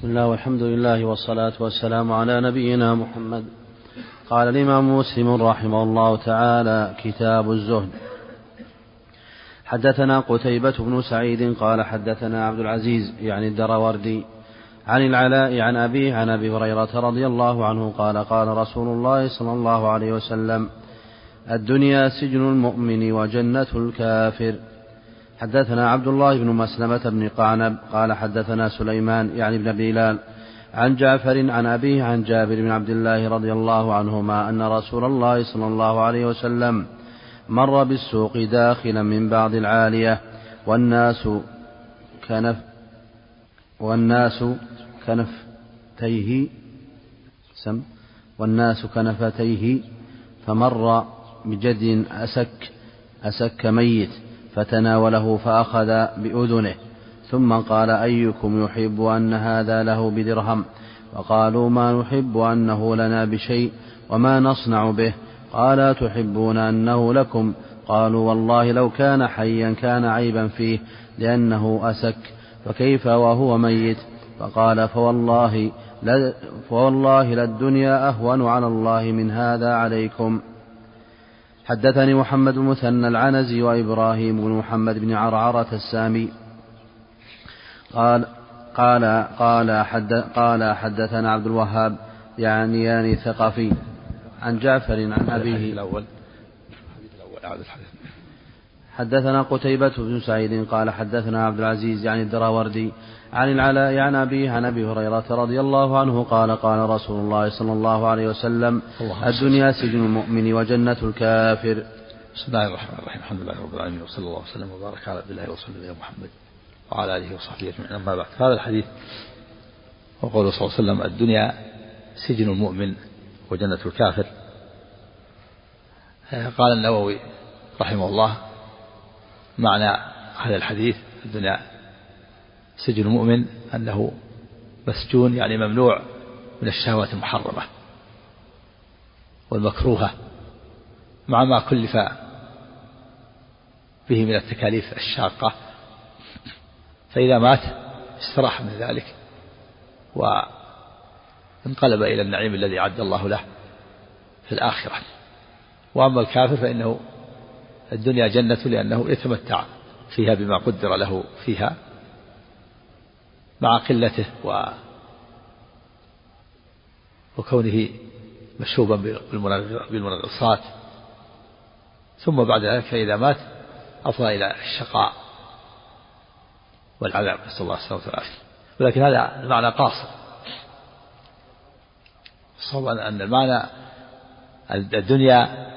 بسم الله والحمد لله والصلاة والسلام على نبينا محمد. قال الإمام مسلم رحمه الله تعالى كتاب الزهد. حدثنا قتيبة بن سعيد قال حدثنا عبد العزيز يعني الدروردي عن العلاء عن أبيه عن أبي هريرة رضي الله عنه قال قال رسول الله صلى الله عليه وسلم الدنيا سجن المؤمن وجنة الكافر. حدثنا عبد الله بن مسلمة بن قعنب قال حدثنا سليمان يعني بن بلال عن جعفر عن أبيه عن جابر بن عبد الله رضي الله عنهما أن رسول الله صلى الله عليه وسلم مر بالسوق داخلا من بعض العالية والناس كنف والناس كنفتيه سم والناس كنفتيه فمر بجد أسك أسك ميت فتناوله فأخذ بأذنه ثم قال أيكم يحب أن هذا له بدرهم؟ وقالوا ما نحب أنه لنا بشيء وما نصنع به. قال تحبون أنه لكم؟ قالوا والله لو كان حيا كان عيبا فيه لأنه أسك فكيف وهو ميت؟ فقال فوالله فوالله للدنيا أهون على الله من هذا عليكم. حدثني محمد المثنى العنزي وإبراهيم بن محمد بن عرعرة السامي. قال قال قال حد قال حدثنا عبد الوهاب يعني يعني ثقفي عن جعفر عن أبيه. الأول. الأول. حدثنا قتيبة بن سعيد قال حدثنا عبد العزيز يعني الدراوردي عن العلاء عن أبيه عن أبي هريرة رضي الله عنه قال قال رسول الله صلى الله عليه وسلم الدنيا سجن المؤمن وجنة الكافر. بسم الله الرحمن الرحيم. الحمد لله رب العالمين وصلى الله وسلم وبارك على عبد الله ورسوله محمد وعلى آله وصحبه أجمعين. أما بعد هذا الحديث وقوله صلى الله عليه وسلم الدنيا سجن المؤمن وجنة الكافر. قال النووي رحمه الله معنى هذا الحديث الدنيا. سجن المؤمن أنه مسجون يعني ممنوع من الشهوات المحرمة والمكروهة مع ما كلف به من التكاليف الشاقة. فإذا مات استراح من ذلك وانقلب إلى النعيم الذي أعد الله له في الآخرة. وأما الكافر فإنه الدنيا جنة لأنه يتمتع فيها بما قدر له فيها مع قلته و وكونه مشوبا بالمنغصات. ثم بعد ذلك فإذا مات أفضى إلى الشقاء والعذاب. نسأل الله السلامة والعافية. ولكن هذا المعنى قاصر. الصواب أن المعنى الدنيا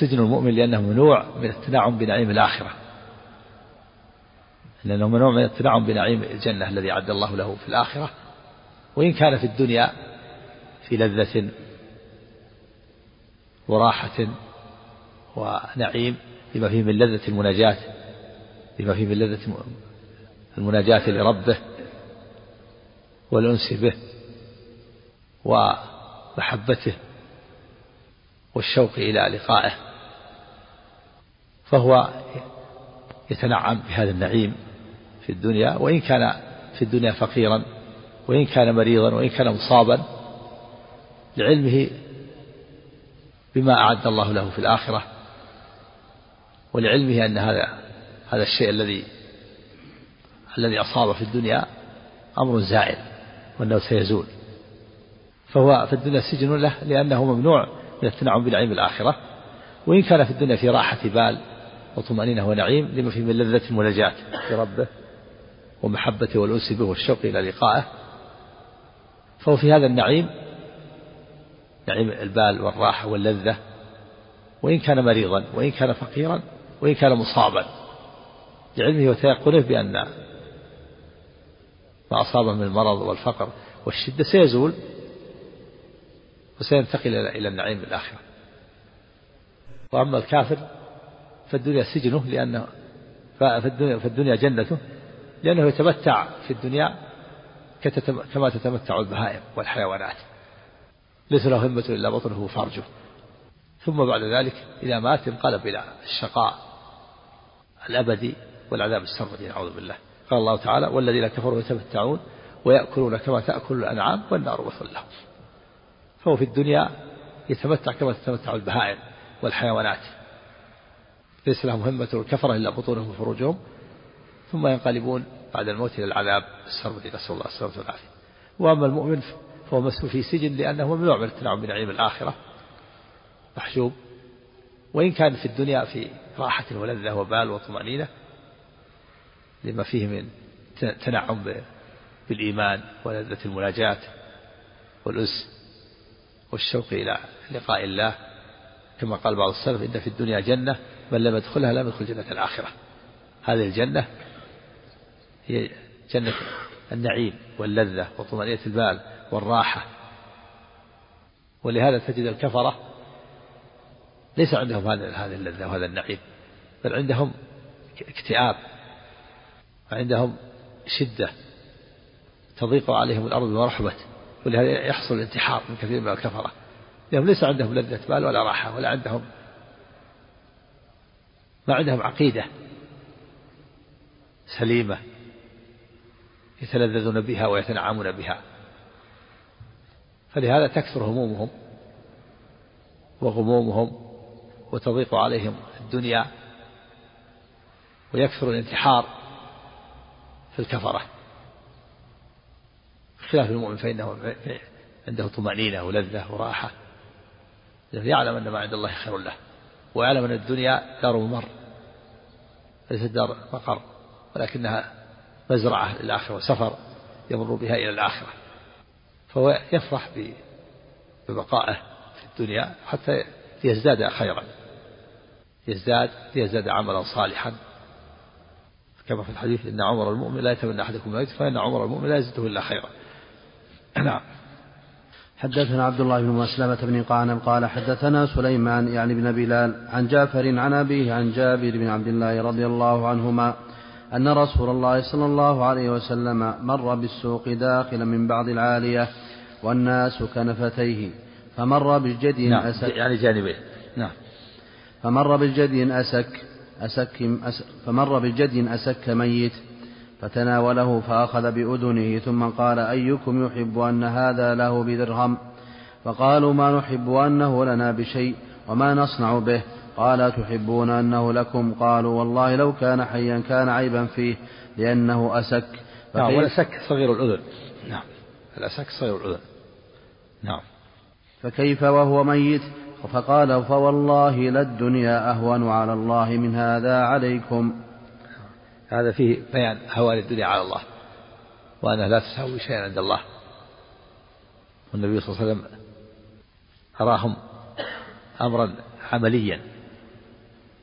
سجن المؤمن لأنه منوع من التنعم بنعيم الآخرة. لأنه منوع من التنعم بنعيم الجنة الذي أعد الله له في الآخرة. وإن كان في الدنيا في لذة وراحة ونعيم بما فيه من لذة المناجاة بما فيه من لذة المناجاة لربه والأنس به ومحبته والشوق إلى لقائه. فهو يتنعم بهذا النعيم في الدنيا وإن كان في الدنيا فقيرا وإن كان مريضا وإن كان مصابا لعلمه بما أعد الله له في الآخرة ولعلمه أن هذا هذا الشيء الذي الذي أصابه في الدنيا أمر زائل وأنه سيزول. فهو في الدنيا سجن له لأنه ممنوع من التنعم بنعيم الآخرة وإن كان في الدنيا في راحة بال وطمأنينة ونعيم لما فيه من لذة المناجاة بربه ومحبته والأنس به والشوق إلى لقائه. فهو في هذا النعيم نعيم البال والراحة واللذة وإن كان مريضا وإن كان فقيرا وإن كان مصابا. لعلمه وتيقنه بأن ما أصابه من المرض والفقر والشدة سيزول وسينتقل إلى النعيم الآخرة. وأما الكافر فالدنيا سجنه لأنه فالدنيا, فالدنيا جنته لأنه يتمتع في الدنيا كما تتمتع البهائم والحيوانات. ليس له همة إلا بطنه وفرجه. ثم بعد ذلك إذا مات انقلب إلى الشقاء الأبدي والعذاب السرمدي نعوذ بالله. قال الله تعالى والذين كفروا يتمتعون ويأكلون كما تأكل الأنعام والنار مثل لهم فهو في الدنيا يتمتع كما تتمتع البهائم والحيوانات. ليس لهم همة الكفرة إلا بطونهم وفروجهم ثم ينقلبون بعد الموت إلى العذاب السرمدي نسأل الله السلامة والعافية وأما المؤمن فهو مسؤول في سجن لأنه ممنوع من التنعم بنعيم الآخرة. محجوب. وإن كان في الدنيا في راحة ولذة وبال وطمأنينة لما فيه من تنعم بالإيمان ولذة المناجاة والأس والشوق إلى لقاء الله. كما قال بعض السلف إن في الدنيا جنة من لم يدخلها لم يدخل جنة الآخرة. هذه الجنة هي جنة النعيم واللذة وطمأنينة البال والراحة. ولهذا تجد الكفرة ليس عندهم هذه اللذة وهذا النعيم بل عندهم اكتئاب وعندهم شدة تضيق عليهم الأرض ورحبة ولهذا يحصل الانتحار من كثير من الكفرة. لأنهم ليس عندهم لذة بال ولا راحة ولا عندهم ما عندهم عقيدة سليمة يتلذذون بها ويتنعمون بها. فلهذا تكثر همومهم وغمومهم وتضيق عليهم الدنيا ويكثر الانتحار في الكفرة. خلاف المؤمن فإنه عنده طمأنينة ولذة وراحة. يعلم أن ما عند الله خير له ويعلم أن الدنيا دار ممر ليست دار مقر ولكنها مزرعة للآخرة وسفر يمر بها إلى الآخرة. فهو يفرح ببقائه في الدنيا حتى ليزداد خيرا. يزداد ليزداد عملا صالحا. كما في الحديث إن عمر المؤمن لا يتمنى أحدكم الموت فإن عمر المؤمن لا يزده إلا خيرا. نعم. حدثنا عبد الله بن مسلمة بن قعنب قال حدثنا سليمان يعني بن بلال عن جعفر عن أبيه عن جابر بن عبد الله رضي الله عنهما أن رسول الله صلى الله عليه وسلم مر بالسوق داخلا من بعض العالية والناس كنفتيه فمر بجد نعم أسك يعني جانبيه نعم. فمر بالجد أسك أسك أس فمر بالجد أسك ميت فتناوله فأخذ بأذنه ثم قال أيكم يحب أن هذا له بدرهم؟ فقالوا ما نحب أنه لنا بشيء وما نصنع به. قال تحبون أنه لكم؟ قالوا والله لو كان حيا كان عيبا فيه لأنه أسك. نعم والأسك صغير الأذن. نعم الأسك صغير الأذن. نعم. فكيف وهو ميت؟ فقال فوالله للدنيا أهون على الله من هذا عليكم. هذا فيه بيان هوان الدنيا على الله وأنها لا تساوي شيئا عند الله. والنبي صلى الله عليه وسلم أراهم أمرا عمليا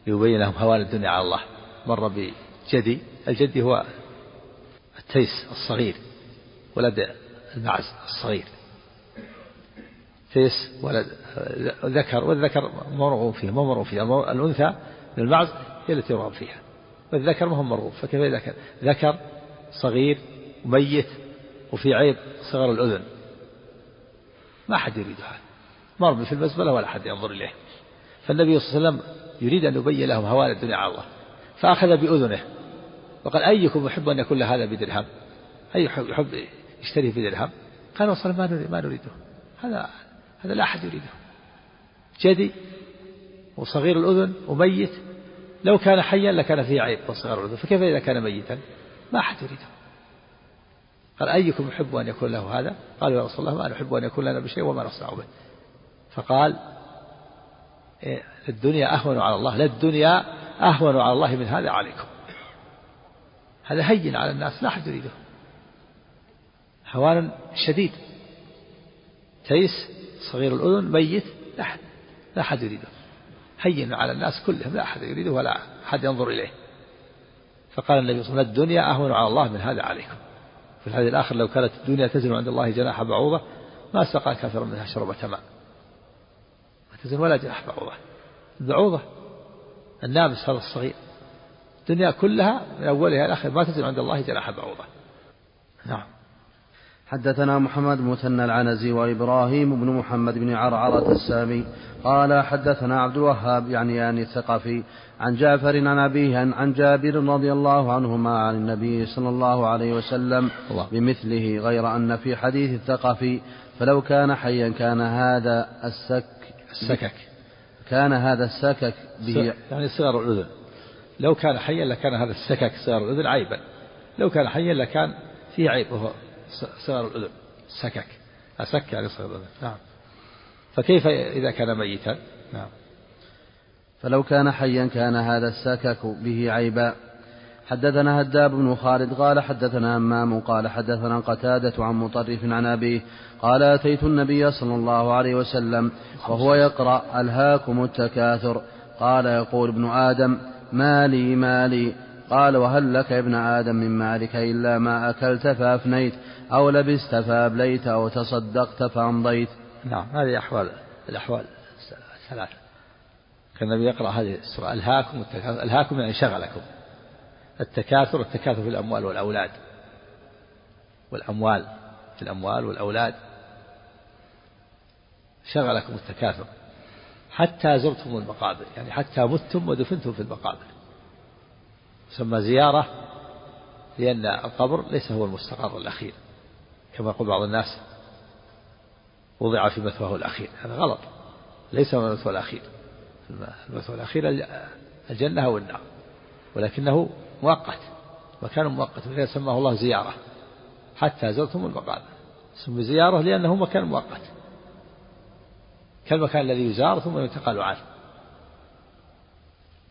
يبين لهم هوان الدنيا على الله. مر بجدي الجدي هو التيس الصغير ولد المعز الصغير. تيس ولد ذكر والذكر مرغوب فيه ما مرغوب فيه الأنثى من المعز هي التي يرغب فيها. والذكر ما مرغوب فكيف إذا كان ذكر صغير ميت وفي عيب صغر الأذن. ما أحد يريد هذا. مرمي في المزبلة ولا أحد ينظر إليه. فالنبي صلى الله عليه وسلم يريد أن يبين لهم هوان الدنيا على الله. فأخذ بأذنه. وقال أيكم يحب أن يكون هذا بدرهم؟ أي يحب يشتريه بدرهم؟ قال الله عليه وسلم ما نريده. هذا هذا لا أحد يريده. جدي وصغير الأذن وميت لو كان حيا لكان فيه عيب وصغير الأذن فكيف إذا كان ميتا؟ ما أحد يريده. قال أيكم يحب أن يكون له هذا؟ قالوا يا رسول الله ما نحب أن يكون لنا بشيء وما نصنع به. فقال إيه، الدنيا أهون على الله. لا الدنيا أهون على الله من هذا عليكم. هذا هين على الناس لا أحد يريده. هوان شديد. تيس صغير الأذن ميت لا لا أحد يريده. هين على الناس كلهم لا أحد يريده ولا أحد ينظر إليه. فقال النبي صلى الله عليه وسلم الدنيا أهون على الله من هذا عليكم. في الحديث الآخر لو كانت الدنيا تزن عند الله جناح بعوضة ما سقى كافر منها شربة ماء ما تزن ولا جناح بعوضة. البعوضة النابس هذا الصغير. الدنيا كلها من أولها إلى آخر ما تزن عند الله جناح بعوضة. نعم. حدثنا محمد بن مثنى العنزي وإبراهيم بن محمد بن عرعرة السامي قال حدثنا عبد الوهاب يعني يعني الثقفي عن جعفر عن أبيه عن جابر رضي الله عنهما عن النبي صلى الله عليه وسلم الله. بمثله غير أن في حديث الثقفي فلو كان حيا كان هذا السك السكك. كان هذا السكك به. يعني صغر الأذن. لو كان حيا لكان هذا السكك صغر الأذن عيبا. لو كان حيا لكان فيه عيب وهو صغر الأذن. سكك. أسك يعني صغر الأذن. نعم. فكيف إذا كان ميتا؟ نعم. فلو كان حيا كان هذا السكك به عيبا. حدثنا هداب بن خالد قال حدثنا همام قال حدثنا قتادة عن مطرف عن أبيه قال أتيت النبي صلى الله عليه وسلم وهو يقرأ ألهاكم التكاثر. قال يقول ابن آدم مالي مالي قال وهل لك يا ابن آدم من مالك إلا ما أكلت فأفنيت أو لبست فأبليت أو تصدقت فأمضيت. نعم هذه أحوال الأحوال الثلاثة كان النبي يقرأ هذه السورة ألهاكم التكاثر ألهاكم يعني شغلكم. التكاثر التكاثر في الأموال والأولاد. والأموال في الأموال والأولاد. شغلكم التكاثر. حتى زرتم المقابر يعني حتى متم ودفنتم في المقابر. تسمى زيارة لأن القبر ليس هو المستقر الأخير كما يقول بعض الناس وضع في مثواه الأخير هذا غلط ليس هو المثوى الأخير المثوى الأخير الجنة أو النار ولكنه مؤقت مكان مؤقت ولذلك سماه الله زيارة حتى زرتم المقابر سمي زيارة لأنه مكان مؤقت كالمكان الذي يزار ثم ينتقل عنه.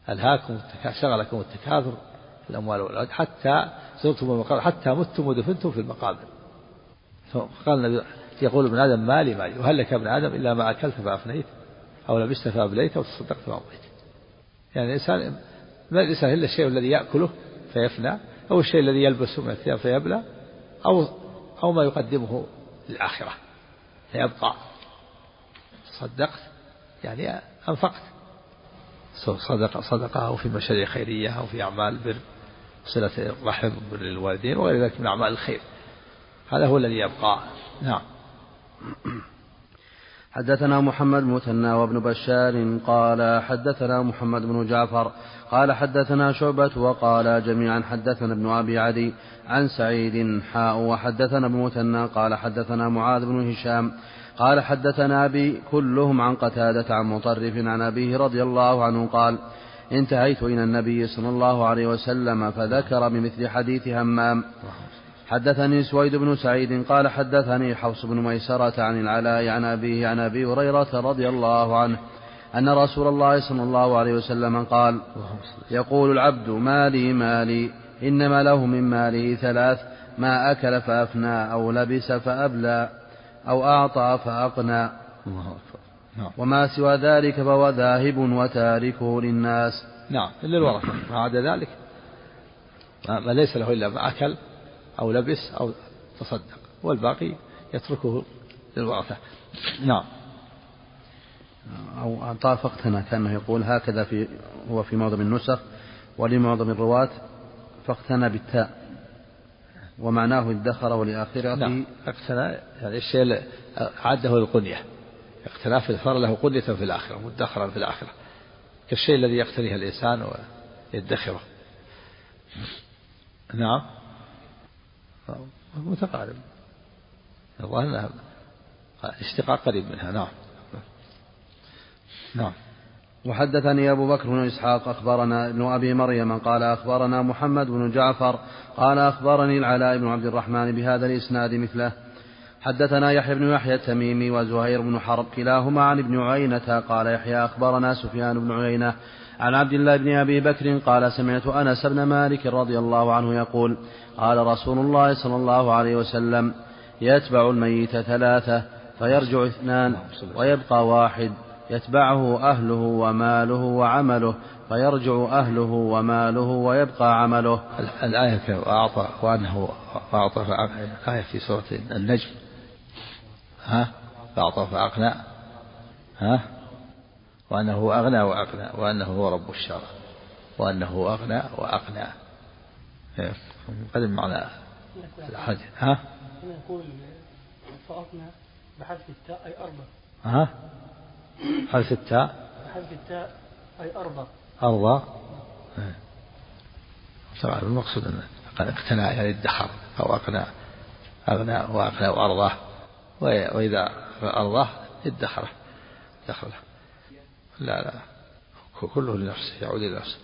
ألهاكم شغلكم التكاثر في الأموال والأولاد حتى زرتم المقابر حتى متم ودفنتم في المقابر فقال النبي يقول ابن آدم مالي مالي وهل لك ابن آدم إلا ما أكلت فأفنيت أو لبست فأبليت أو تصدقت فأمضيت يعني الإنسان ما الإنسان إلا الشيء الذي يأكله فيفنى أو الشيء الذي يلبسه من الثياب فيبلى أو أو ما يقدمه للآخرة فيبقى. صدقت يعني أنفقت. صدقة صدقة أو في مشاريع خيرية أو في أعمال بر صلة الرحم بر الوالدين وغير ذلك من أعمال الخير. هذا هو الذي يبقى. نعم. حدثنا محمد مثنى وابن بشار قال حدثنا محمد بن جعفر قال حدثنا شعبة وقال جميعا حدثنا ابن أبي عدي عن سعيد حاء وحدثنا ابن مثنى قال حدثنا معاذ بن هشام قال حدثنا أبي كلهم عن قتادة عن مطرف عن أبيه رضي الله عنه قال انتهيت إلى النبي صلى الله عليه وسلم فذكر بمثل حديث همام. حدثني سويد بن سعيد قال حدثني حفص بن ميسرة عن العلاء عن أبيه عن أبي هريرة رضي الله عنه أن رسول الله صلى الله عليه وسلم قال يقول العبد مالي مالي إنما له من ماله ثلاث ما أكل فأفنى أو لبس فأبلى. أو أعطى فأقنى. نعم. وما سوى ذلك فهو ذاهب وتاركه للناس. نعم. إلا الورثة. عدا ذلك. ما ليس له إلا ما أكل أو لبس أو تصدق. والباقي يتركه للورثة. نعم. أو أعطاه فقتنا كأنه يقول هكذا في هو في معظم النسخ ولمعظم الرواة. فاقتنى بالتاء. ومعناه ادخر ولآخرته نعم. أقتنى يعني الشيء أعده للقنية. أقتنى في صار له قنية في الآخرة مدخرا في الآخرة. كالشيء الذي يقتنيه الإنسان ويدخره. نعم. متقارب. الظاهر انها اشتقاق قريب منها. نعم. نعم. وحدثني أبو بكر بن إسحاق أخبرنا ابن أبي مريم قال أخبرنا محمد بن جعفر قال أخبرني العلاء بن عبد الرحمن بهذا الإسناد مثله. حدثنا يحيى بن يحيى التميمي وزهير بن حرب كلاهما عن ابن عيينة قال يحيى أخبرنا سفيان بن عيينة عن عبد الله بن أبي بكر قال سمعت أنس بن مالك رضي الله عنه يقول قال رسول الله صلى الله عليه وسلم يتبع الميت ثلاثة فيرجع اثنان ويبقى واحد. يتبعه أهله وماله وعمله فيرجع أهله وماله ويبقى عمله. الآية وأعطى وأنه أعطى آية في سورة النجم. ها؟ فأعطى فأقنى ها؟ وأنه أغنى وأقنى وأنه هو رب الشر وأنه أغنى وأقنى. قدم معنا الحديث. ها؟ هنا يقول سقطنا بحذف التاء أي أرضا ها؟ حذف التاء؟ بحذف التاء؟ أي أرضا أرضا طبعا المقصود أن اقتنى يعني ادخر أو أقنى أغنى وأقنى أرضاه. وإذا أرضاه ادخره دخله لا لا. كله لنفسه يعود إلى نفسه.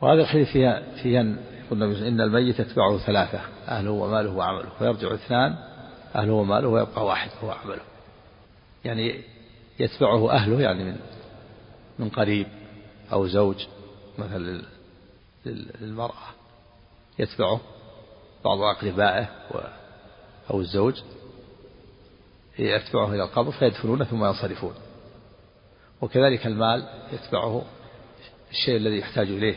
وهذا الحديث فيها فيها يقول النبي إن الميت يتبعه ثلاثة أهله وماله وعمله. ويرجع اثنان أهله وماله ويبقى واحد وهو عمله. يعني يتبعه أهله يعني من من قريب أو زوج مثلا للمرأة. يتبعه بعض أقربائه أو الزوج. يتبعه إلى القبر فيدفنونه ثم ينصرفون. وكذلك المال يتبعه الشيء الذي يحتاج إليه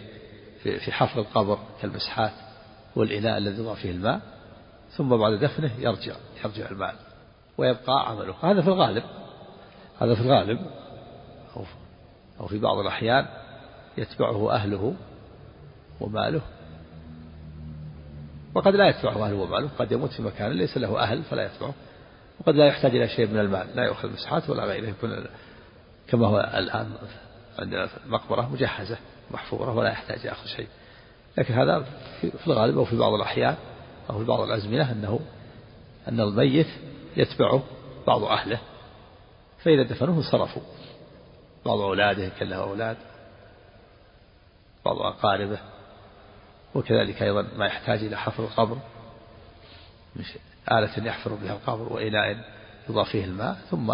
في حفر القبر كالمسحات والإناء الذي يضع فيه الماء ثم بعد دفنه يرجع يرجع المال ويبقى عمله. هذا في الغالب هذا في الغالب أو أو في بعض الأحيان يتبعه أهله وماله. وقد لا يتبعه أهله وماله قد يموت في مكان ليس له أهل فلا يتبعه. وقد لا يحتاج إلى شيء من المال لا يأخذ مسحات ولا غيره يكون كما هو الآن عندنا مقبرة مجهزة محفورة ولا يحتاج يأخذ شيء. لكن هذا في الغالب أو في بعض الأحيان أو في بعض الأزمنة أنه أن الميت يتبعه بعض أهله. فإذا دفنوه انصرفوا. بعض أولاده كان له أولاد بعض أقاربه وكذلك أيضا ما يحتاج إلى حفر القبر آلة يحفر بها القبر وإناء يضاف فيه الماء ثم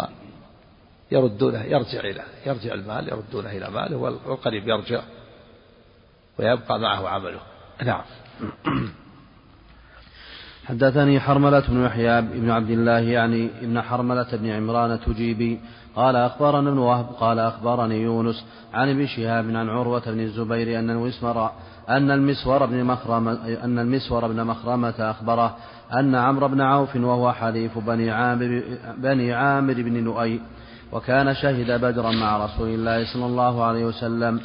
يردونه يرجع إلى يرجع المال يردونه إلى ماله والقريب يرجع ويبقى معه عمله. نعم. حدثني حرملة بن يحيى بن عبد الله يعني ابن حرملة بن عمران تجيبي قال أخبرنا ابن وهب قال أخبرني يونس عن ابن شهاب عن عروة بن الزبير أن المسمر أن المسور بن مخرمة أن المسور بن مخرمة أخبره أن عمرو بن عوف وهو حليف بني عامر بني عامر بن لؤي وكان شهد بدرا مع رسول الله صلى الله عليه وسلم.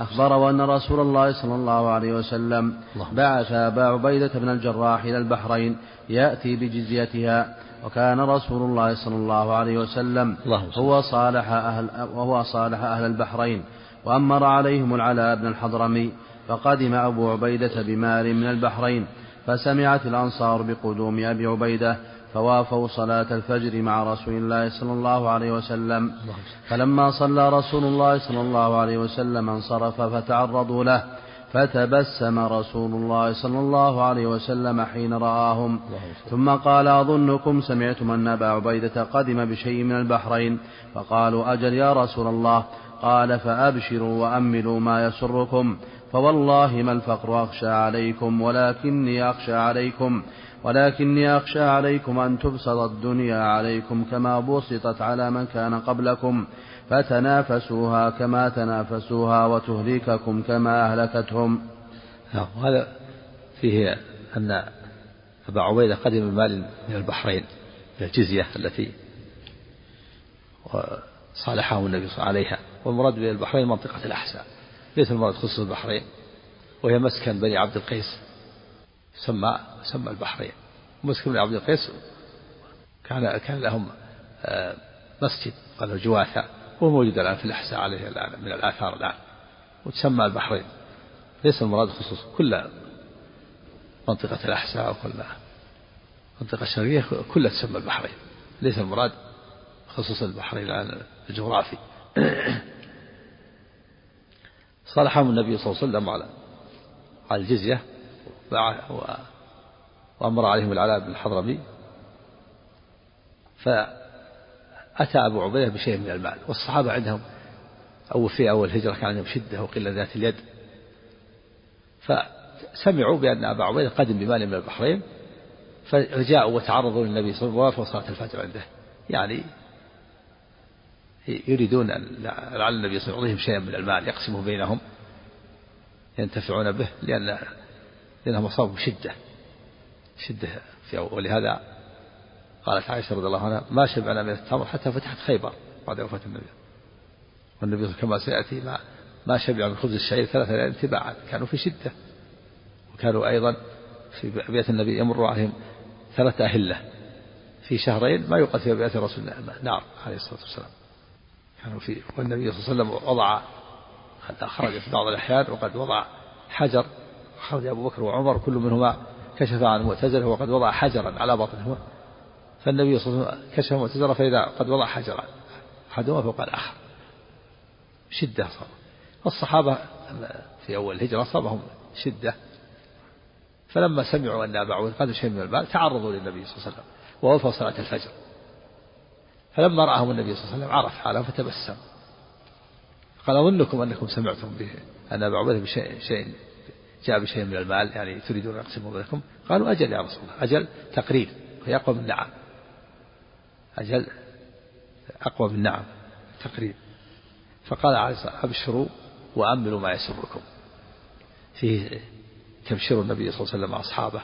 أخبره أن رسول الله صلى الله عليه وسلم بعث أبا عبيدة بن الجراح إلى البحرين يأتي بجزيتها وكان رسول الله صلى الله عليه وسلم هو صالح أهل وهو صالح أهل البحرين. وأمر عليهم العلاء بن الحضرمي فقدم أبو عبيدة بمال من البحرين فسمعت الأنصار بقدوم أبي عبيدة فوافوا صلاة الفجر مع رسول الله صلى الله عليه وسلم. فلما صلى رسول الله صلى الله عليه وسلم انصرف فتعرضوا له فتبسم رسول الله صلى الله عليه وسلم حين رآهم. ثم قال أظنكم سمعتم أن أبا عبيدة قدم بشيء من البحرين. فقالوا أجل يا رسول الله. قال فأبشروا وأملوا ما يسركم فوالله ما الفقر أخشى عليكم ولكني أخشى عليكم. ولكني أخشى عليكم أن تبسط الدنيا عليكم كما بسطت على من كان قبلكم فتنافسوها كما تنافسوها وتهلككم كما أهلكتهم. نعم هذا فيه أن أبا عبيدة قدم المال من البحرين الجزية التي صالحه النبي صلى الله عليه عليها والمراد بالبحرين منطقة الأحساء ليس المراد خصوص البحرين وهي مسكن بني عبد القيس. سمى سمى البحرين. مسكن بني عبد القيس كان كان لهم آه، مسجد قالوا جواثة وهو موجود الآن في الأحساء عليه الآن من الآثار الآن وتسمى البحرين. ليس المراد خصوص كل منطقة الأحساء وكل منطقة الشرقية كلها تسمى البحرين. ليس المراد خصوص البحرين الآن الجغرافي. صالحهم النبي صلى الله عليه وسلم على على الجزية وأمر عليهم العلاء بن الحضرمي فأتى أبو عبيدة بشيء من المال والصحابة عندهم أو في أول هجرة كان عندهم شدة وقلة ذات اليد فسمعوا بأن أبا عبيدة قدم بمال من البحرين فجاءوا وتعرضوا للنبي صلى الله عليه وسلم وصلاة الفجر عنده. يعني يريدون لعل النبي صلى الله عليه وسلم يعطيهم شيئا من المال يقسمه بينهم ينتفعون به لأن لأنهم أصابوا شدة شدة في ولهذا قالت عائشة رضي الله عنها ما شبعنا من التمر حتى فتحت خيبر بعد وفاة النبي. والنبي كما سيأتي ما ما شبع من خبز الشعير ثلاثة ليال تباعا كانوا في شدة. وكانوا أيضا في بيت النبي يمر عليهم ثلاثة أهلة في شهرين ما يوقد في بيئة رسول الله نار عليه الصلاة والسلام. كانوا في والنبي صلى الله عليه وسلم وضع خرج في بعض الأحيان وقد وضع حجر خرج أبو بكر وعمر كل منهما كشف عن المعتزلة وقد وضع حجرا على بطنه فالنبي صلى الله عليه وسلم كشف المعتزلة فإذا قد وضع حجرا أحدهما فوق الآخر. شدة صار. الصحابة في أول الهجرة أصابهم شدة. فلما سمعوا أن أبا عبيد قد شيء من المال تعرضوا للنبي صلى الله عليه وسلم ووفوا صلاة الفجر. فلما رآهم النبي صلى الله عليه وسلم عرف حاله فتبسم. قال أظنكم أنكم سمعتم به أن أبا عبيدة بشيء شيء جاء بشيء من المال يعني تريدون أن يقسموا بينكم؟ قالوا أجل يا رسول الله أجل تقرير وهي أقوى من نعم. أجل أقوى من نعم تقرير. فقال عليه الصلاة أبشروا وأملوا ما يسركم. فيه تبشير النبي صلى الله عليه وسلم أصحابه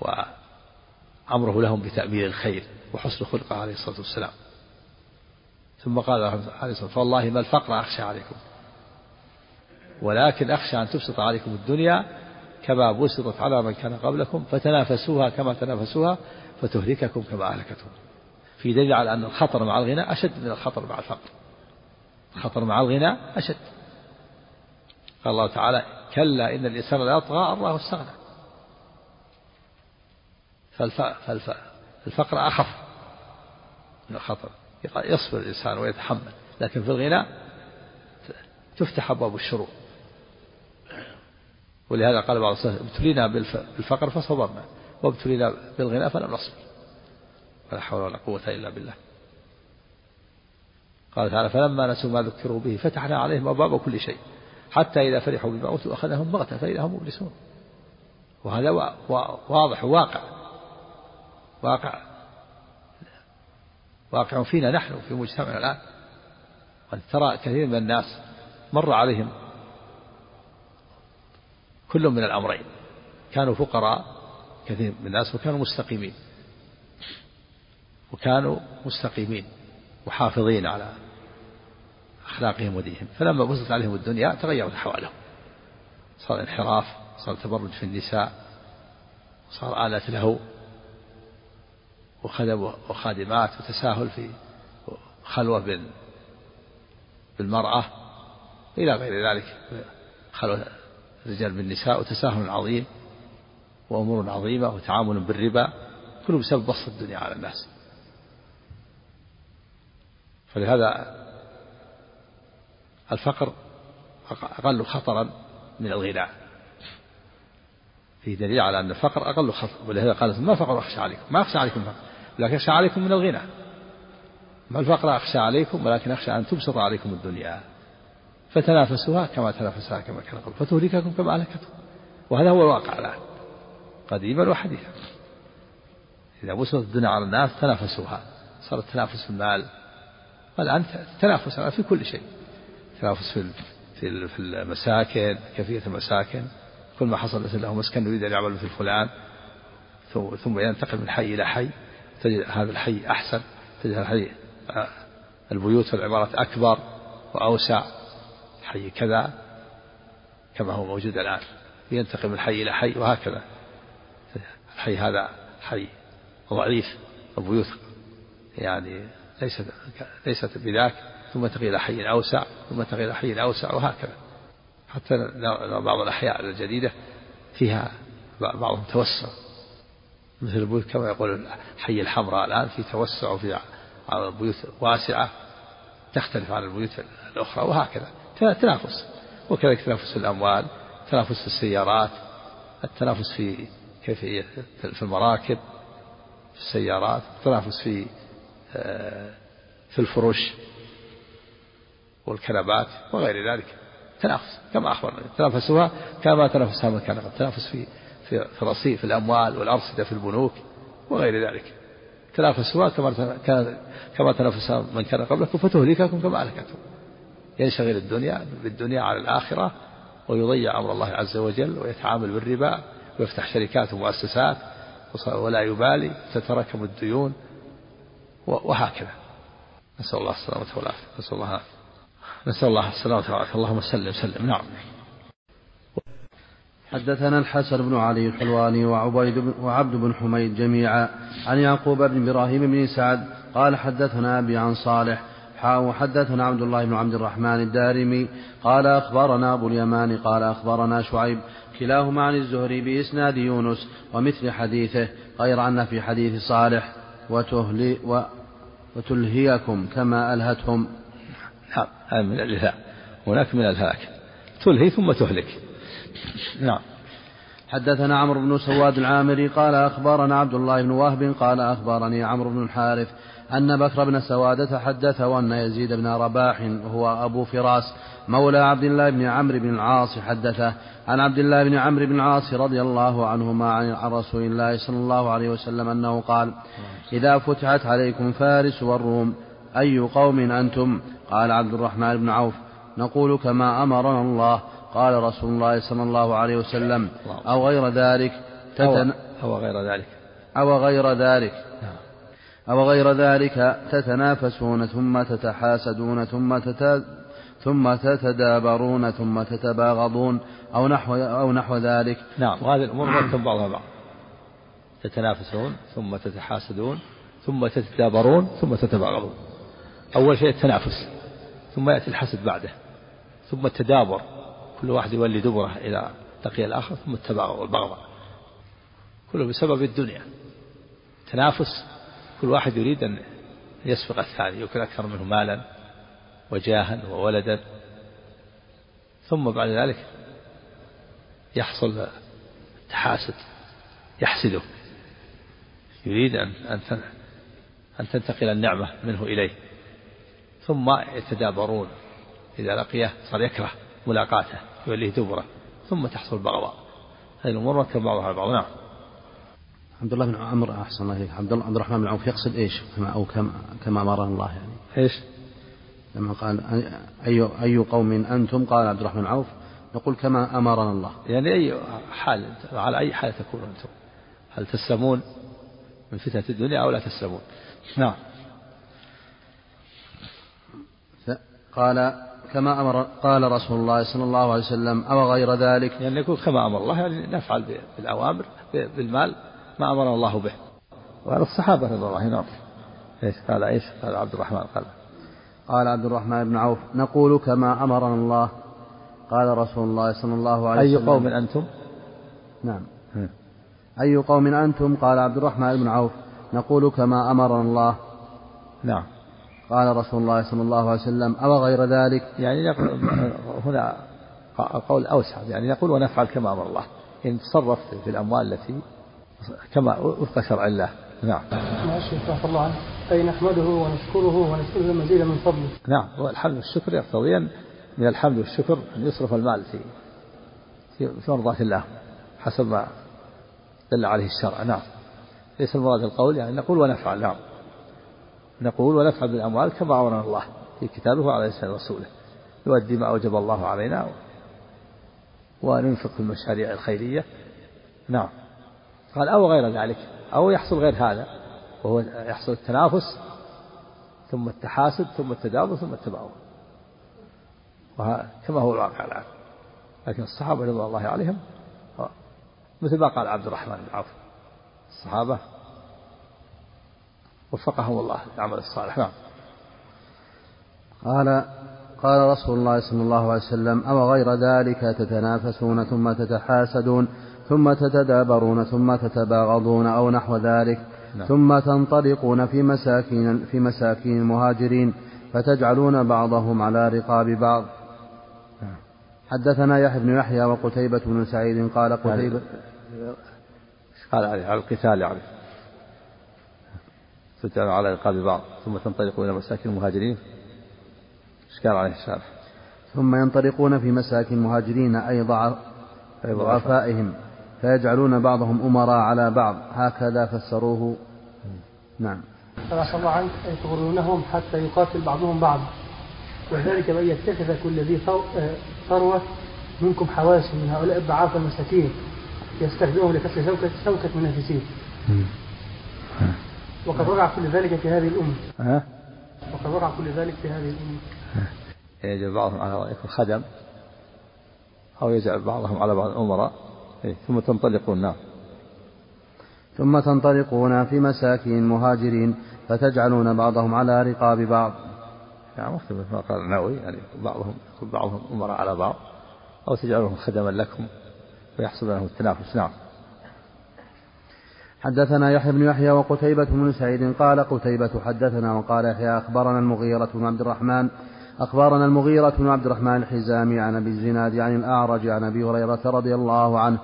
وأمره لهم بتأمير الخير وحسن خلقه عليه الصلاة والسلام. ثم قال عليه الصلاة والسلام فوالله ما الفقر أخشى عليكم. ولكن أخشى أن تبسط عليكم الدنيا كما بسطت على من كان قبلكم فتنافسوها كما تنافسوها فتهلككم كما أهلكتهم. في دليل على أن الخطر مع الغنى أشد من الخطر مع الفقر. الخطر مع الغنى أشد. قال الله تعالى كلا إن الإنسان لا يطغى الله استغنى. فالف... فالف... الفقر أخف من الخطر. يصبر الإنسان ويتحمل لكن في الغنى تفتح أبواب الشرور. ولهذا قال بعض السلف ابتلينا بالفقر فصبرنا وابتلينا بالغنى فلم نصبر. ولا حول ولا قوة إلا بالله. قال تعالى فلما نسوا ما ذكروا به فتحنا عليهم أبواب كل شيء حتى إذا فرحوا بما أوتوا أخذهم بغتة فإذا هم مبلسون. وهذا واضح وواقع واقع. واقع فينا نحن في مجتمعنا الآن. قد ترى كثير من الناس مر عليهم كل من الأمرين. كانوا فقراء كثير من الناس وكانوا مستقيمين. وكانوا مستقيمين محافظين على أخلاقهم ودينهم. فلما بسطت عليهم الدنيا تغيرت أحوالهم. صار انحراف صار تبرج في النساء صار آلة له وخدم وخادمات وتساهل في خلوة بالمرأة إلى غير ذلك. خلوة الرجال بالنساء وتساهل عظيم وأمور عظيمة وتعامل بالربا كله بسبب بسط الدنيا على الناس. فلهذا الفقر أقل خطرا من الغنى. في دليل على أن الفقر أقل خطر ولهذا قال ما الفقر أخشى عليكم؟ ما أخشى عليكم الفقر لكن أخشى عليكم من الغنى. ما الفقر أخشى عليكم ولكن أخشى أن تبسط عليكم الدنيا. فتنافسوها كما تنافسها كما كان قبل فتهلككم كما أهلكتكم. وهذا هو الواقع الآن قديما وحديثا. إذا بسطت الدنيا على الناس تنافسوها. صار التنافس في المال. والآن تنافس في كل شيء. تنافس في في المساكن كيفية المساكن. كل ما حصل مثل له مسكن يريد أن يعمل مثل فلان. ثم ينتقل من حي إلى حي. تجد هذا الحي أحسن. تجد الحي آه، البيوت والعمارات أكبر وأوسع. حي كذا كما هو موجود الآن ينتقل من حي إلى حي وهكذا. الحي هذا حي ضعيف البيوت يعني ليست ليست بذاك ثم تقي إلى حي أوسع ثم تقي إلى حي أوسع وهكذا. حتى بعض الأحياء الجديدة فيها بعضهم توسع. مثل البيوت كما يقول حي الحمراء الآن في توسع وفي بيوت واسعة تختلف عن البيوت الأخرى وهكذا. تنافس. وكذلك تنافس في الأموال تنافس في السيارات التنافس في كيفية في المراكب في السيارات التنافس في آه، في الفرش والكنبات وغير ذلك. تنافس كما أخبرنا. تنافسوها كما تنافسها من كان تنافس في في في الرصيف في الأموال والأرصدة في البنوك وغير ذلك. تنافسوها كما كما تنافسها من كان قبلكم فتهلككم كما أهلكتهم ينشغل الدنيا بالدنيا على الآخرة ويضيع أمر الله عز وجل ويتعامل بالربا ويفتح شركات ومؤسسات ولا يبالي تتراكم الديون وهكذا. نسأل الله السلامة والعافية. نسأل الله نسأل الله السلامة والعافية. اللهم سلم سلم نعم. حدثنا الحسن بن علي الحلواني وعبيد بن وعبد بن حميد جميعا عن يعقوب بن إبراهيم بن سعد قال حدثنا أبي عن صالح حاء حدثنا عبد الله بن عبد الرحمن الدارمي. قال أخبرنا أبو اليمان قال أخبرنا شعيب كلاهما عن الزهري بإسناد يونس ومثل حديثه غير أن في حديث صالح وتهلي و وتلهيكم كما ألهتهم. نعم هذا من الإلهاء هناك من الهلاك. تلهي ثم تهلك. نعم. حدثنا عمرو بن سواد العامري قال أخبرنا عبد الله بن وهب قال أخبرني عمرو بن الحارث أن بكر بن سوادة حدثه أن يزيد بن رباح وهو أبو فراس مولى عبد الله بن عمرو بن العاص حدثه. عن عبد الله بن عمرو بن العاص رضي الله عنهما عن رسول الله صلى الله عليه وسلم أنه قال إذا فتحت عليكم فارس والروم أي قوم أنتم؟ قال عبد الرحمن بن عوف نقول كما أمرنا الله. قال رسول الله صلى الله عليه وسلم أو غير ذلك؟ تتن أو غير ذلك. أو غير ذلك؟ أو غير ذلك تتنافسون ثم تتحاسدون ثم تت ثم تتدابرون ثم تتباغضون أو نحو أو نحو ذلك. نعم وهذه الأمور مرتب بعضها بعض. تتنافسون ثم تتحاسدون ثم تتدابرون ثم تتباغضون. أول شيء التنافس ثم يأتي الحسد بعده ثم التدابر. كل واحد يولي دبره إلى لقي الآخر ثم التباغض والبغضاء كله بسبب الدنيا. تنافس كل واحد يريد أن يسبق الثاني يكون أكثر منه مالا وجاها وولدا. ثم بعد ذلك يحصل تحاسد يحسده. يريد أن أن تنتقل النعمة منه إليه. ثم يتدابرون. إذا لقيه صار يكره ملاقاته يوليه دبره. ثم تحصل البغضاء هذه الأمور ركب بعضها على بعض. نعم. عبد الله بن عمرو أحسن الله إليك. عبد عبد الرحمن بن عوف يقصد إيش؟ كما أو كما كما أمرنا الله يعني. إيش؟ لما قال أي أي قوم أنتم؟ قال عبد الرحمن بن عوف نقول كما أمرنا الله. يعني أي حال على أي حال تكون أنتم؟ هل تسلمون من فتنة الدنيا أو لا تسلمون؟ نعم. قال كما أمر قال رسول الله صلى الله عليه وسلم أو غير ذلك؟ يعني يقول كما أمر الله يعني نفعل بالأوامر بالمال ما أمرنا الله به. وعلى الصحابة رضي الله عنهم. إيش قال؟ إيش قال؟ عبد الرحمن قال. قال عبد الرحمن بن عوف نقول كما أمرنا الله. قال رسول الله صلى الله عليه وسلم. أي قوم أنتم؟ نعم. أي قوم أنتم؟ قال عبد الرحمن بن عوف نقول كما أمرنا الله. نعم. قال رسول الله صلى الله عليه وسلم أو غير ذلك؟ يعني هنا القول أوسع يعني نقول ونفعل كما أمر الله. يعني نتصرف في الأموال التي كما وفق شرع الله. نعم. رحمه الله عنه. أي نحمده ونشكره ونسأله المزيد من فضله. نعم. والحمد والشكر يقتضيان من الحمد والشكر أن يصرف المال في في مرضاة الله حسب ما دل عليه الشرع. نعم. ليس المراد القول يعني نقول ونفعل. نعم. نقول ونفعل بالأموال كما أمرنا الله في كتابه وعلى لسان رسوله نؤدي ما أوجب الله علينا وننفق في المشاريع الخيرية. نعم. قال أو غير ذلك أو يحصل غير هذا وهو يحصل التنافس ثم التحاسد ثم التدابر ثم التباغض. كما هو الواقع الآن. لكن الصحابة رضي الله عليهم مثل ما قال عبد الرحمن بن عوف الصحابة وفقهم الله للعمل الصالح. نعم. قال قال رسول الله صلى الله عليه وسلم أو غير ذلك تتنافسون ثم تتحاسدون. ثم تتدابرون ثم تتباغضون أو نحو ذلك نعم. ثم تنطلقون في مساكين في مساكين المهاجرين فتجعلون بعضهم على رقاب بعض. نعم. حدثنا يحيى بن يحيى وقتيبة بن سعيد قال قتيبة. قال على القتال يعني. تجعل على رقاب بعض ثم تنطلقون إلى مساكن المهاجرين إشكال عليه الشارع ثم ينطلقون في مساكن المهاجرين أي ضعفائهم. فيجعلون بعضهم أمراء على بعض. هكذا فسروه. نعم. رضي الله عنك تغرونهم حتى يقاتل بعضهم بعضا وذلك بأن يتخذ كل ذي ثروة منكم حواسي من هؤلاء الضعاف المساكين يستخدمهم لكسر شوكة شوكة منافسين وقد وقع كل ذلك في هذه الأمة؟ وقد وقع كل ذلك في هذه الأمة. يجعل بعضهم على يكون خدم أو يجعل بعضهم على بعض الأمراء إيه ثم تنطلقون نعم. ثم تنطلقون في مساكن المهاجرين فتجعلون بعضهم على رقاب بعض. يعني مختلف ما قال النووي يعني بعضهم بعضهم أمراء على بعض أو تجعلهم خدما لكم ويحصل لهم التنافس نعم. حدثنا يحيى بن يحيى وقتيبة بن سعيد قال قتيبة حدثنا وقال يحيى أخبرنا المغيرة بن عبد الرحمن أخبرنا المغيرة بن عبد الرحمن الحزامي عن أبي الزناد عن الأعرج عن أبي هريرة رضي الله عنه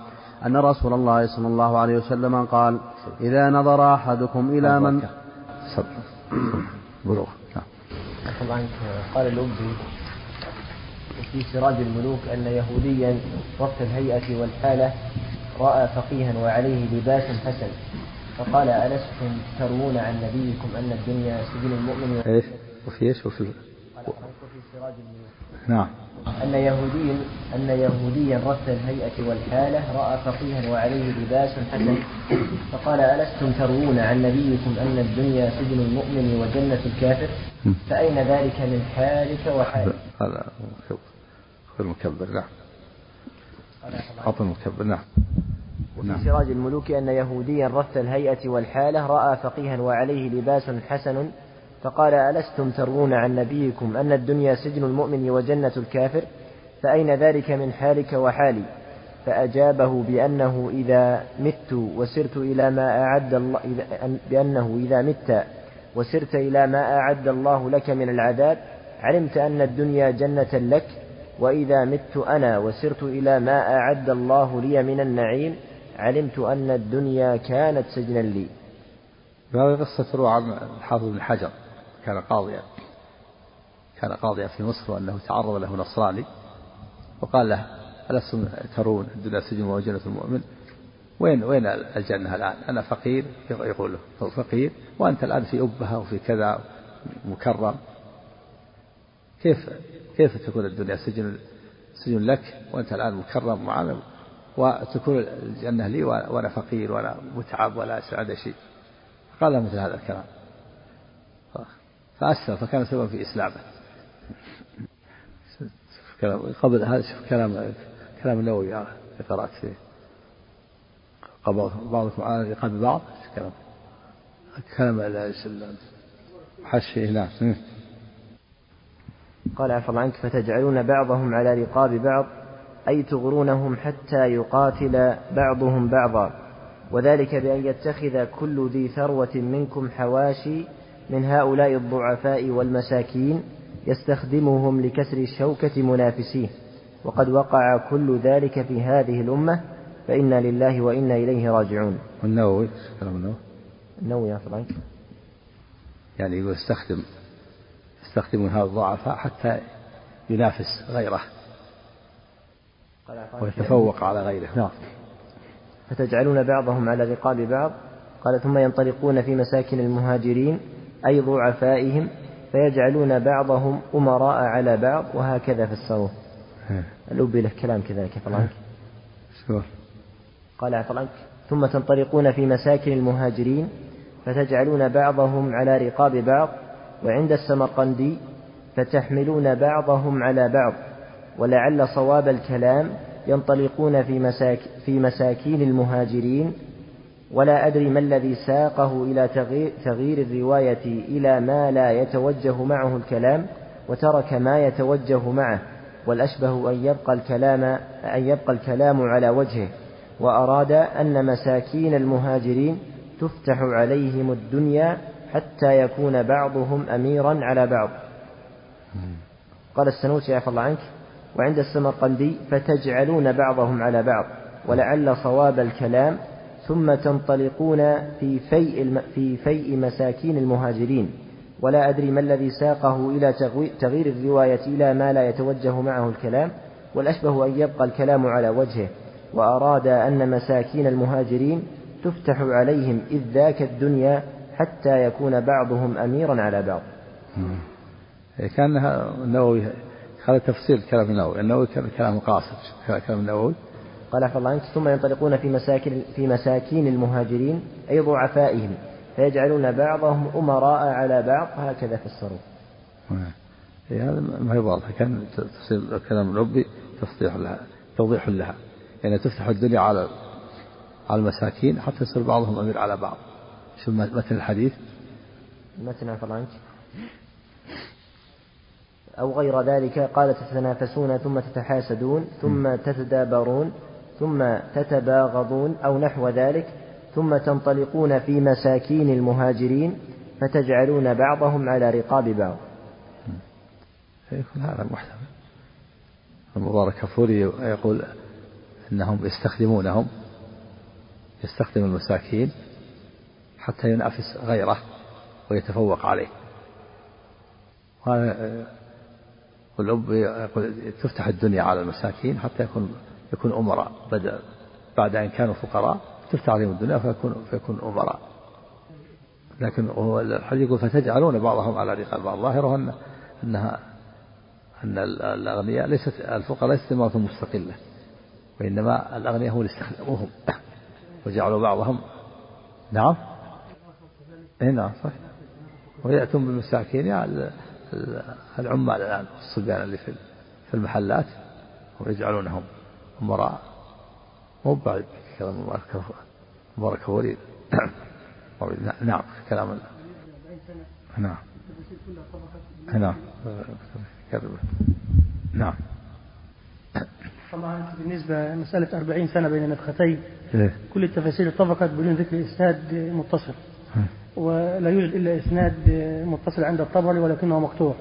أن رسول الله صلى الله عليه وسلم قال إذا نظر أحدكم إلى من بلوغ. نعم قال الأبي في سراج الملوك أن يهوديا وقت الهيئة والحالة رأى فقيها وعليه لباس حسن. فقال ألستم تروون عن نبيكم أن الدنيا سجن المؤمن إيش؟ وفي إيش؟ وفي نعم. أن يهوديا أن يهوديا رث الهيئة والحالة رأى فقيها وعليه لباس حسن. فقال ألستم تروون عن نبيكم أن الدنيا سجن المؤمن وجنة الكافر؟ فأين ذلك من حالك وحالك؟ هذا المكبر نعم. خط المكبر نعم. وفي نعم. سراج الملوك أن يهوديا رث الهيئة والحالة رأى فقيها وعليه لباس حسن. فقال ألستم تروون عن نبيكم أن الدنيا سجن المؤمن وجنة الكافر؟ فأين ذلك من حالك وحالي؟ فأجابه بأنه إذا مت وسرت إلى ما أعد الله بأنه إذا مت وسرت إلى ما أعد الله لك من العذاب علمت أن الدنيا جنة لك وإذا مت أنا وسرت إلى ما أعد الله لي من النعيم علمت أن الدنيا كانت سجنا لي. هذه قصة تروى عن الحافظ بن حجر. كان قاضيا كان قاضيا في مصر وأنه تعرض له نصراني وقال له ألستم ترون الدنيا سجن وجنة المؤمن؟ وين وين الجنة الآن؟ أنا فقير يقول له فقير وأنت الآن في أبهة وفي كذا مكرم. كيف كيف تكون الدنيا سجن سجن لك وأنت الآن مكرم معامل وتكون الجنة لي وأنا فقير وأنا متعب ولا أسعد شيء؟ قال مثل هذا الكلام. فأسلم فكان سببا في إسلامه. قبل هذا شوف كلام كلام النووي قرأت فيه بعضكم على رقاب بعض كلام. كلام حشي نعم قال الله عنك فتجعلون بعضهم على رقاب بعض أي تغرونهم حتى يقاتل بعضهم بعضا. وذلك بأن يتخذ كل ذي ثروة منكم حواشي من هؤلاء الضعفاء والمساكين يستخدمهم لكسر الشوكة منافسيه. وقد وقع كل ذلك في هذه الأمة فإنا لله وإنا إليه راجعون. والنووي كلام النووي. النووي يا فضلك يعني يقول استخدم يستخدم هذا الضعفاء حتى ينافس غيره. ويتفوق على غيره. نعم. فتجعلون بعضهم على رقاب بعض. قال ثم ينطلقون في مساكن المهاجرين أي ضعفائهم فيجعلون بعضهم أمراء على بعض وهكذا فسروه. الأبي له كلام كذلك فلانك قال عفلانك ثم تنطلقون في مساكن المهاجرين فتجعلون بعضهم على رقاب بعض وعند السمرقندي فتحملون بعضهم على بعض. ولعل صواب الكلام ينطلقون في, مساك في مساكين المهاجرين ولا أدري ما الذي ساقه إلى تغيير, الرواية إلى ما لا يتوجه معه الكلام وترك ما يتوجه معه والأشبه أن يبقى الكلام أن يبقى الكلام على وجهه وأراد أن مساكين المهاجرين تفتح عليهم الدنيا حتى يكون بعضهم أميرا على بعض. قال السنوسي عفى الله عنك وعند السمرقندي فتجعلون بعضهم على بعض ولعل صواب الكلام ثم تنطلقون في فيء في فيء مساكين المهاجرين. ولا أدري ما الذي ساقه إلى تغيير الرواية إلى ما لا يتوجه معه الكلام والأشبه أن يبقى الكلام على وجهه. وأراد أن مساكين المهاجرين تفتح عليهم إذ ذاك الدنيا حتى يكون بعضهم أميرا على بعض. كان النووي هذا تفسير كلام النووي. النووي كان كلام قاصر كلام النووي. قال عفى الله عنك ثم ينطلقون في مساكن في مساكين المهاجرين أي ضعفائهم فيجعلون بعضهم أمراء على بعض هكذا فسروا. إيه هذا ما هي واضحة. كان تفسير كلام الربي تفضيح لها توضيح لها. يعني تفتح الدنيا على على المساكين حتى يصير بعضهم أمير على بعض. شو متن الحديث. متن عفى عنك. أو غير ذلك قال تتنافسون ثم تتحاسدون ثم تتدابرون. ثم تتباغضون أو نحو ذلك ثم تنطلقون في مساكين المهاجرين فتجعلون بعضهم على رقاب بعض. هذا محتمل. المبارك كفوري يقول إنهم يستخدمونهم يستخدم المساكين حتى ينافس غيره ويتفوق عليه. وهذا والأب يقول تفتح الدنيا على المساكين حتى يكون يكون أمراء. بدأ بعد أن كانوا فقراء تفتح عليهم الدنيا فيكون فيكون أمراء. لكن هو الحديث يقول فتجعلون بعضهم على رقاب بعض. ظاهره أن أنها أن الأغنياء ليست الفقراء ليست امرأة مستقلة. وإنما الأغنياء هم اللي استخدموهم. وجعلوا بعضهم. نعم؟ اي نعم صحيح. ويأتون بالمساكين. يعني العمال الآن الصبيان اللي في المحلات ويجعلونهم أمراء. مو بعد كلام مبارك وليد. نعم كلام نعم. نعم. نعم. طبعا بالنسبة لمسألة 40 سنة بين نفختين إيه. كل التفاسير اتفقت بدون ذكر إسناد متصل. ولا يوجد إلا إسناد متصل عند الطبري ولكنه مقطوع.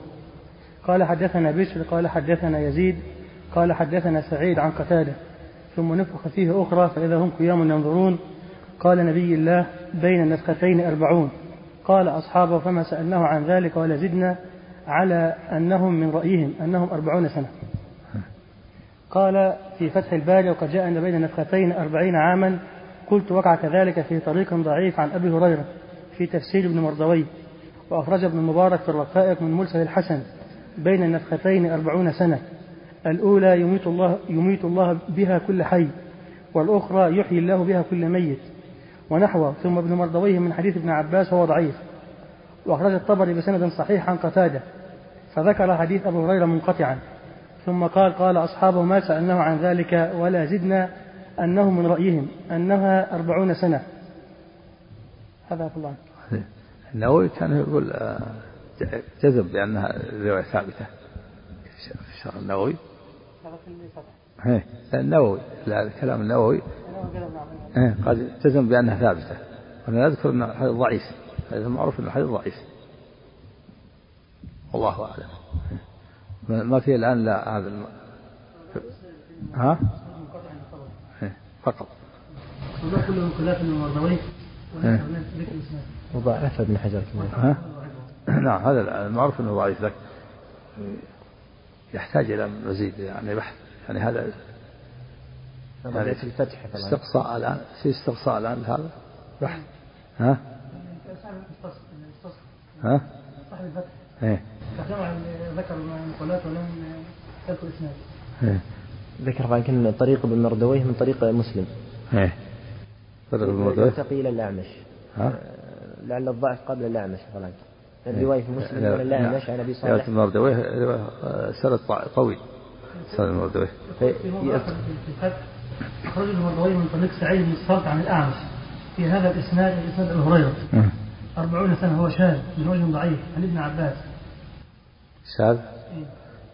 قال حدثنا بشر قال حدثنا يزيد قال حدثنا سعيد عن قتادة ثم نفخ فيه أخرى فإذا هم قيام ينظرون. قال نبي الله بين النفختين أربعون. قال أصحابه فما سألناه عن ذلك ولا زدنا على أنهم من رأيهم أنهم أربعون سنة. قال في فتح الباري وقد جاء أن بين النفختين أربعين عاما. قلت وقع كذلك في طريق ضعيف عن أبي هريرة في تفسير ابن مردوي وأخرج ابن المبارك في الرقائق من مرسل الحسن بين النفختين أربعون سنة. الأولى يميت الله, يميت الله بها كل حي والأخرى يحيي الله بها كل ميت ونحوه. ثم ابن مردويه من حديث ابن عباس هو ضعيف. وأخرج الطبري بسند صحيح عن قتادة فذكر حديث أبو هريرة منقطعا. ثم قال قال أصحابه ما سألناه عن ذلك ولا زدنا أنه من رأيهم أنها أربعون سنة. هذا الله. النووي كان يقول آه، جزم بأنها رواية ثابتة. في شرح النووي. إيه النووي لا كلام النووي. إيه قد جزم بأنها ثابتة. وأنا نذكر أن الحديث ضعيف. هذا معروف أن الحديث ضعيف. والله أعلم. ما في الآن لا هذا الم... ها؟ إيه، فقط. المرضوي وضعف ابن حجر كمان. ها؟ نعم هذا المعروف إنه ضعيف لك يحتاج إلى مزيد يعني بحث. يعني هذا يعني في الفتح استقصاء الآن في استقصاء الآن هذا؟ بحث. ها؟ ها؟ صاحب الفتح إيه. ذكر مقولات ولم يذكر ذكر طريق ابن مردويه من طريق مسلم. إيه. طريق ابن مردويه يلتقي إلى الأعمش. ها؟ لعل الضعف قبل الأعمش طبعا. الرواية في مسلم ولا الأعمش عن أبي صالح المردويه سند طويل سند المردويه في الفتح أخرج المردويه من طريق سعيد بن الصالح عن الأعمش. في هذا الإسناد الإسناد أبي هريرة. أربعون سنة هو شاذ من وجه ضعيف عن ابن عباس. شاذ؟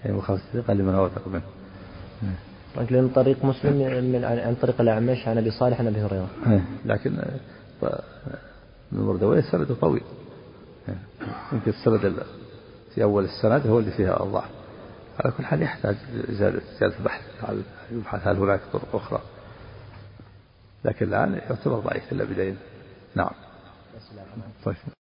يعني مخالف ثقة لمن هو منه. لأن طريق مسلم من عن طريق الأعمش عن أبي صالح عن أبي هريرة. لكن من مردويه سند طويل يمكن السند في أول السند هو اللي فيها الضعف على كل حال يحتاج زيادة زيادة بحث يبحث هل هناك طرق أخرى. لكن الآن يعتبر ضعيف إلا بدين نعم. طيب.